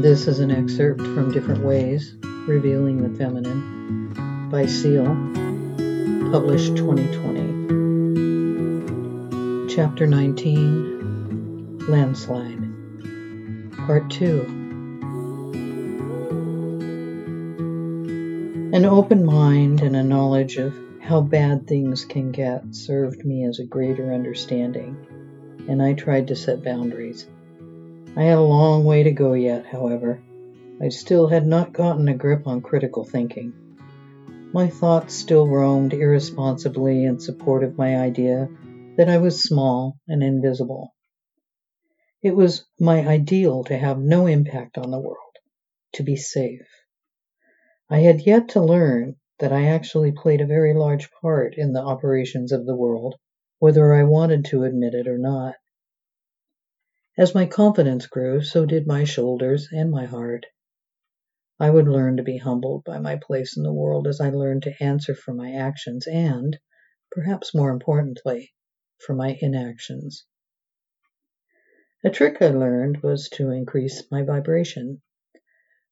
This is an excerpt from Different Ways Revealing the Feminine by Seal, published 2020. Chapter 19 Landslide, Part 2. An open mind and a knowledge of how bad things can get served me as a greater understanding, and I tried to set boundaries. I had a long way to go yet, however. I still had not gotten a grip on critical thinking. My thoughts still roamed irresponsibly in support of my idea that I was small and invisible. It was my ideal to have no impact on the world, to be safe. I had yet to learn that I actually played a very large part in the operations of the world, whether I wanted to admit it or not. As my confidence grew, so did my shoulders and my heart. I would learn to be humbled by my place in the world as I learned to answer for my actions and, perhaps more importantly, for my inactions. A trick I learned was to increase my vibration.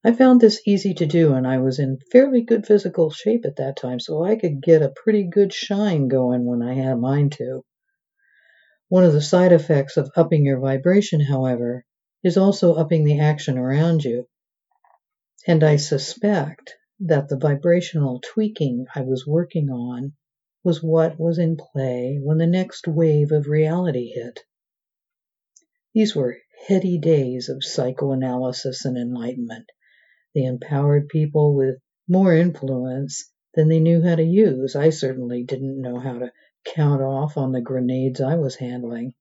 I found this easy to do, and I was in fairly good physical shape at that time, so I could get a pretty good shine going when I had mine to. One of the side effects of upping your vibration, however, is also upping the action around you. And I suspect that the vibrational tweaking I was working on was what was in play when the next wave of reality hit. These were heady days of psychoanalysis and enlightenment. The empowered people with more influence than they knew how to use. I certainly didn't know how to count off on the grenades I was handling.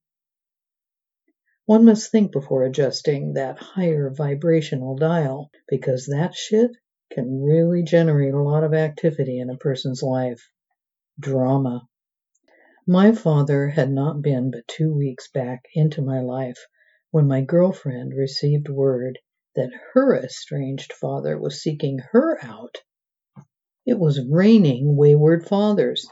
One must think before adjusting that higher vibrational dial, because that shit can really generate a lot of activity in a person's life. Drama. My father had not been but two weeks back into my life when my girlfriend received word that her estranged father was seeking her out. It was raining wayward fathers.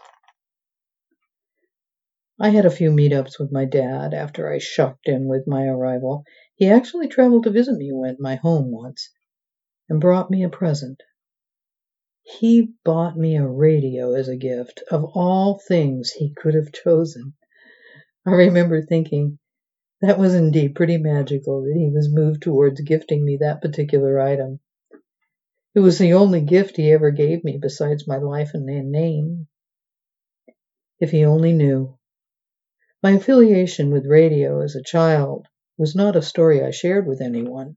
I had a few meetups with my dad after I shocked him with my arrival. He actually traveled to visit me at my home once and brought me a present. He bought me a radio as a gift of all things he could have chosen. I remember thinking that was indeed pretty magical that he was moved towards gifting me that particular item. It was the only gift he ever gave me besides my life and name. If he only knew. My affiliation with radio as a child was not a story I shared with anyone.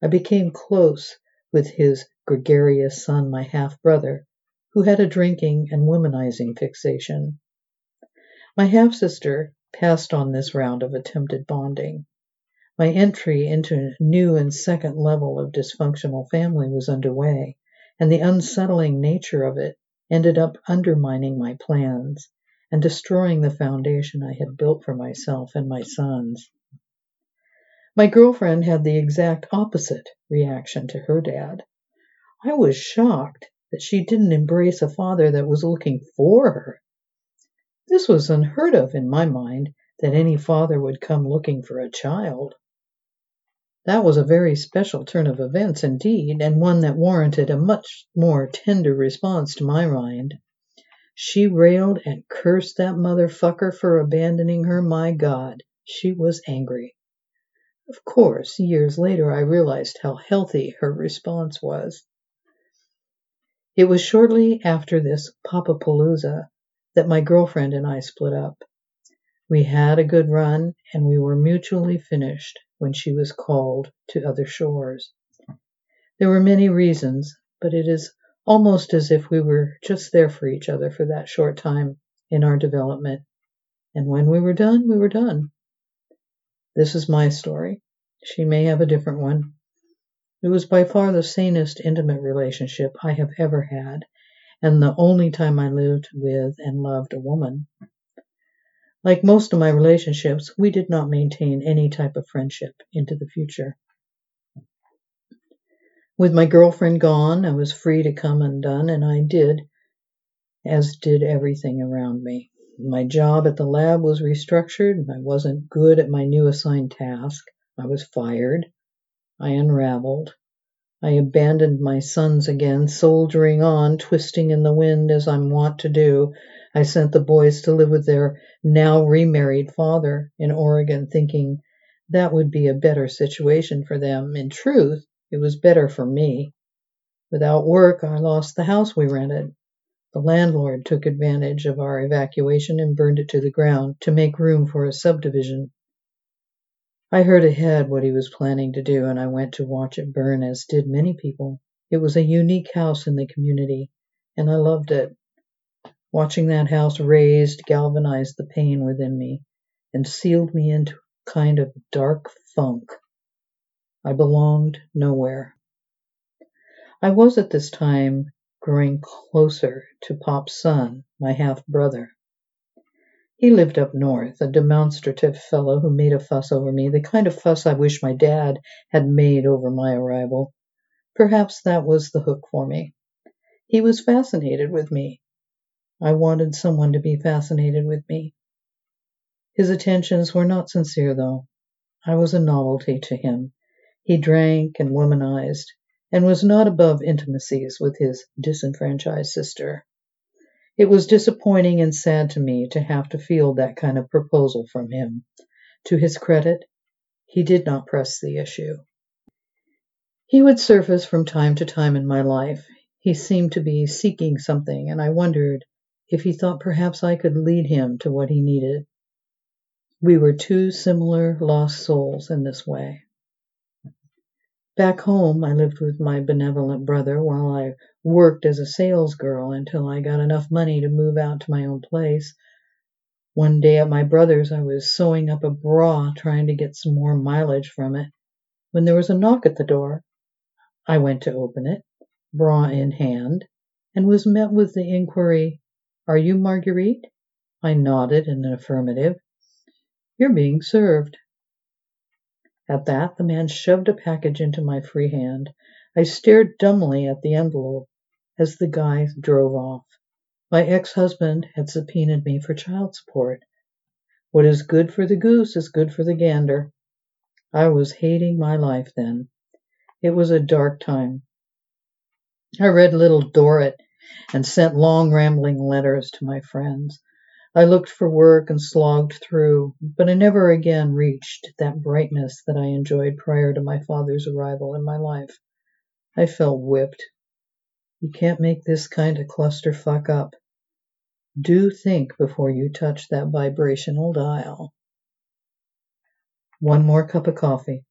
I became close with his gregarious son, my half brother, who had a drinking and womanizing fixation. My half sister passed on this round of attempted bonding. My entry into a new and second level of dysfunctional family was underway, and the unsettling nature of it ended up undermining my plans and destroying the foundation I had built for myself and my sons. My girlfriend had the exact opposite reaction to her dad. I was shocked that she didn't embrace a father that was looking for her. This was unheard of in my mind that any father would come looking for a child. That was a very special turn of events indeed, and one that warranted a much more tender response to my mind. She railed and cursed that motherfucker for abandoning her. My God, she was angry. Of course, years later I realized how healthy her response was. It was shortly after this Papa Papapalooza that my girlfriend and I split up. We had a good run and we were mutually finished when she was called to other shores. There were many reasons, but it is almost as if we were just there for each other for that short time in our development. And when we were done, we were done. This is my story. She may have a different one. It was by far the sanest intimate relationship I have ever had, and the only time I lived with and loved a woman. Like most of my relationships, we did not maintain any type of friendship into the future. With my girlfriend gone, I was free to come undone, and I did, as did everything around me. My job at the lab was restructured, and I wasn't good at my new assigned task. I was fired. I unraveled. I abandoned my sons again, soldiering on, twisting in the wind as I'm wont to do. I sent the boys to live with their now remarried father in Oregon, thinking that would be a better situation for them. In truth, it was better for me. Without work, I lost the house we rented. The landlord took advantage of our evacuation and burned it to the ground to make room for a subdivision. I heard ahead what he was planning to do, and I went to watch it burn, as did many people. It was a unique house in the community, and I loved it. Watching that house razed galvanized the pain within me and sealed me into a kind of dark funk. I belonged nowhere. I was at this time growing closer to Pop's son, my half brother. He lived up north, a demonstrative fellow who made a fuss over me, the kind of fuss I wish my dad had made over my arrival. Perhaps that was the hook for me. He was fascinated with me. I wanted someone to be fascinated with me. His attentions were not sincere, though. I was a novelty to him. He drank and womanized and was not above intimacies with his disenfranchised sister. It was disappointing and sad to me to have to field that kind of proposal from him. To his credit, he did not press the issue. He would surface from time to time in my life. He seemed to be seeking something, and I wondered if he thought perhaps I could lead him to what he needed. We were two similar lost souls in this way. Back home, I lived with my benevolent brother while I worked as a salesgirl until I got enough money to move out to my own place. One day at my brother's, I was sewing up a bra trying to get some more mileage from it when there was a knock at the door. I went to open it, bra in hand, and was met with the inquiry, Are you Marguerite? I nodded in an affirmative. You're being served. At that, the man shoved a package into my free hand. I stared dumbly at the envelope as the guy drove off. My ex husband had subpoenaed me for child support. What is good for the goose is good for the gander. I was hating my life then. It was a dark time. I read Little Dorrit and sent long rambling letters to my friends. I looked for work and slogged through, but I never again reached that brightness that I enjoyed prior to my father's arrival in my life. I felt whipped. You can't make this kind of clusterfuck up. Do think before you touch that vibrational dial. One more cup of coffee.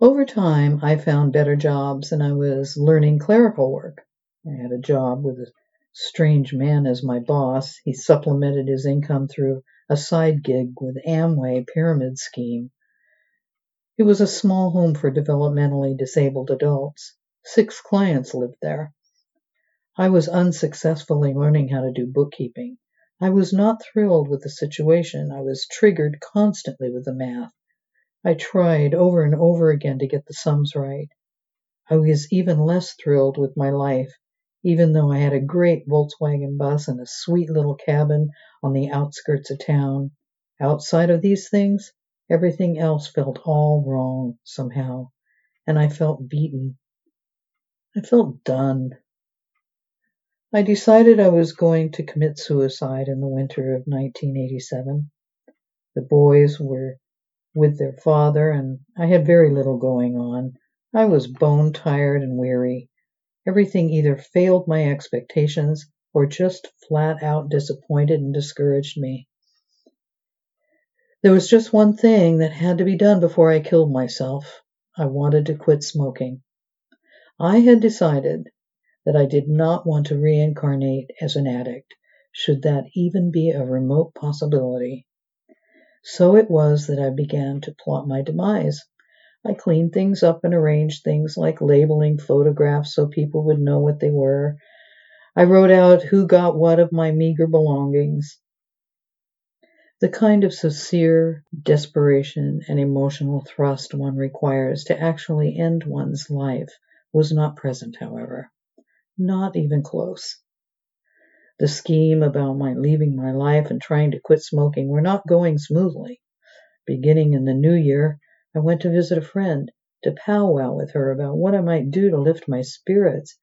Over time, I found better jobs and I was learning clerical work. I had a job with a strange man as my boss. He supplemented his income through a side gig with Amway Pyramid Scheme. It was a small home for developmentally disabled adults. Six clients lived there. I was unsuccessfully learning how to do bookkeeping. I was not thrilled with the situation. I was triggered constantly with the math. I tried over and over again to get the sums right. I was even less thrilled with my life even though I had a great Volkswagen bus and a sweet little cabin on the outskirts of town. Outside of these things, everything else felt all wrong somehow, and I felt beaten. I felt done. I decided I was going to commit suicide in the winter of 1987. The boys were with their father, and I had very little going on. I was bone tired and weary. Everything either failed my expectations or just flat out disappointed and discouraged me. There was just one thing that had to be done before I killed myself. I wanted to quit smoking. I had decided that I did not want to reincarnate as an addict, should that even be a remote possibility. So it was that I began to plot my demise. I cleaned things up and arranged things like labeling photographs so people would know what they were. I wrote out who got what of my meager belongings. The kind of sincere desperation and emotional thrust one requires to actually end one's life was not present, however. Not even close. The scheme about my leaving my life and trying to quit smoking were not going smoothly. Beginning in the new year, I went to visit a friend to powwow with her about what I might do to lift my spirits.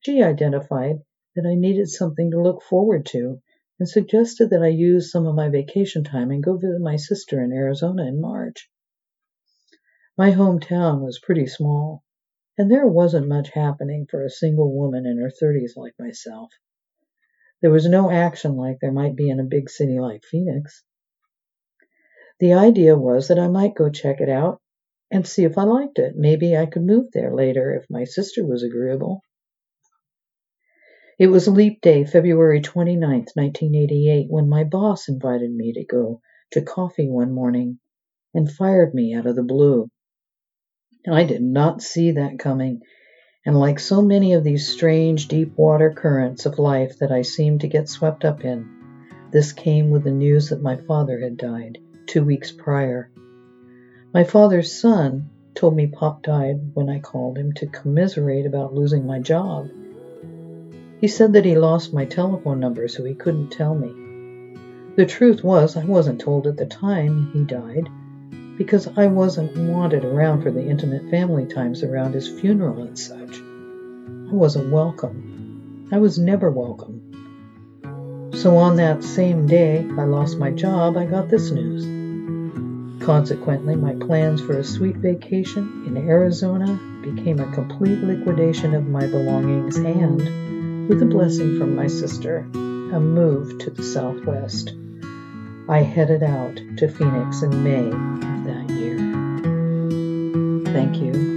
She identified that I needed something to look forward to and suggested that I use some of my vacation time and go visit my sister in Arizona in March. My hometown was pretty small, and there wasn't much happening for a single woman in her 30s like myself. There was no action like there might be in a big city like Phoenix. The idea was that I might go check it out and see if I liked it. Maybe I could move there later if my sister was agreeable. It was leap day, February 29, 1988, when my boss invited me to go to coffee one morning and fired me out of the blue. I did not see that coming, and like so many of these strange deep water currents of life that I seem to get swept up in, this came with the news that my father had died two weeks prior. My father's son told me Pop died when I called him to commiserate about losing my job. He said that he lost my telephone number so he couldn't tell me. The truth was, I wasn't told at the time he died because I wasn't wanted around for the intimate family times around his funeral and such. I wasn't welcome. I was never welcome. So on that same day I lost my job, I got this news. Consequently, my plans for a sweet vacation in Arizona became a complete liquidation of my belongings and, with a blessing from my sister, a move to the southwest. I headed out to Phoenix in May of that year. Thank you.